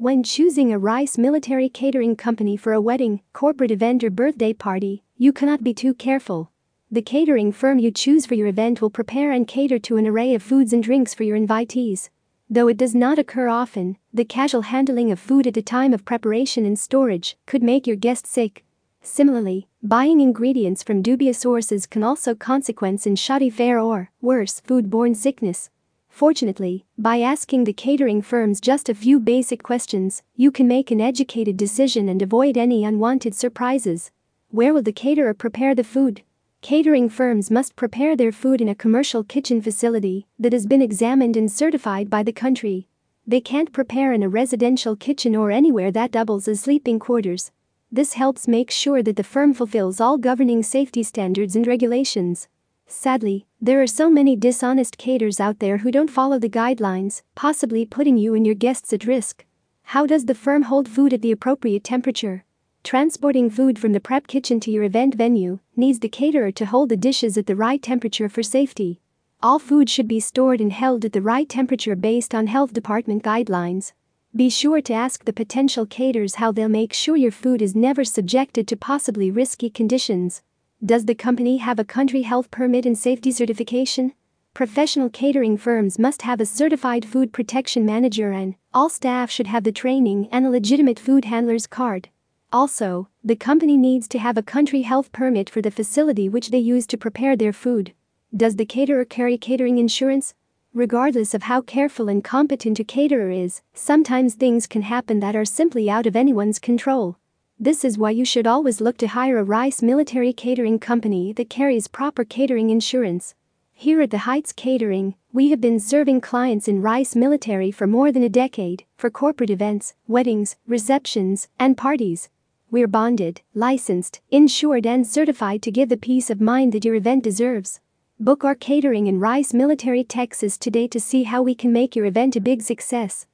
When choosing a Rice military catering company for a wedding, corporate event, or birthday party, you cannot be too careful. The catering firm you choose for your event will prepare and cater to an array of foods and drinks for your invitees. Though it does not occur often, the casual handling of food at the time of preparation and storage could make your guest sick. Similarly, buying ingredients from dubious sources can also consequence in shoddy fare or, worse, foodborne sickness. Fortunately, by asking the catering firms just a few basic questions, you can make an educated decision and avoid any unwanted surprises. Where will the caterer prepare the food? Catering firms must prepare their food in a commercial kitchen facility that has been examined and certified by the country. They can't prepare in a residential kitchen or anywhere that doubles as sleeping quarters. This helps make sure that the firm fulfills all governing safety standards and regulations. Sadly, there are so many dishonest caterers out there who don't follow the guidelines, possibly putting you and your guests at risk. How does the firm hold food at the appropriate temperature? Transporting food from the prep kitchen to your event venue needs the caterer to hold the dishes at the right temperature for safety. All food should be stored and held at the right temperature based on health department guidelines. Be sure to ask the potential caterers how they'll make sure your food is never subjected to possibly risky conditions. Does the company have a country health permit and safety certification? Professional catering firms must have a certified food protection manager and all staff should have the training and a legitimate food handler's card. Also, the company needs to have a country health permit for the facility which they use to prepare their food. Does the caterer carry catering insurance? Regardless of how careful and competent a caterer is, sometimes things can happen that are simply out of anyone's control. This is why you should always look to hire a Rice military catering company that carries proper catering insurance. Here at the Heights Catering, we have been serving clients in Rice military for more than a decade for corporate events, weddings, receptions, and parties. We're bonded, licensed, insured, and certified to give the peace of mind that your event deserves. Book our catering in Rice Military, Texas today to see how we can make your event a big success.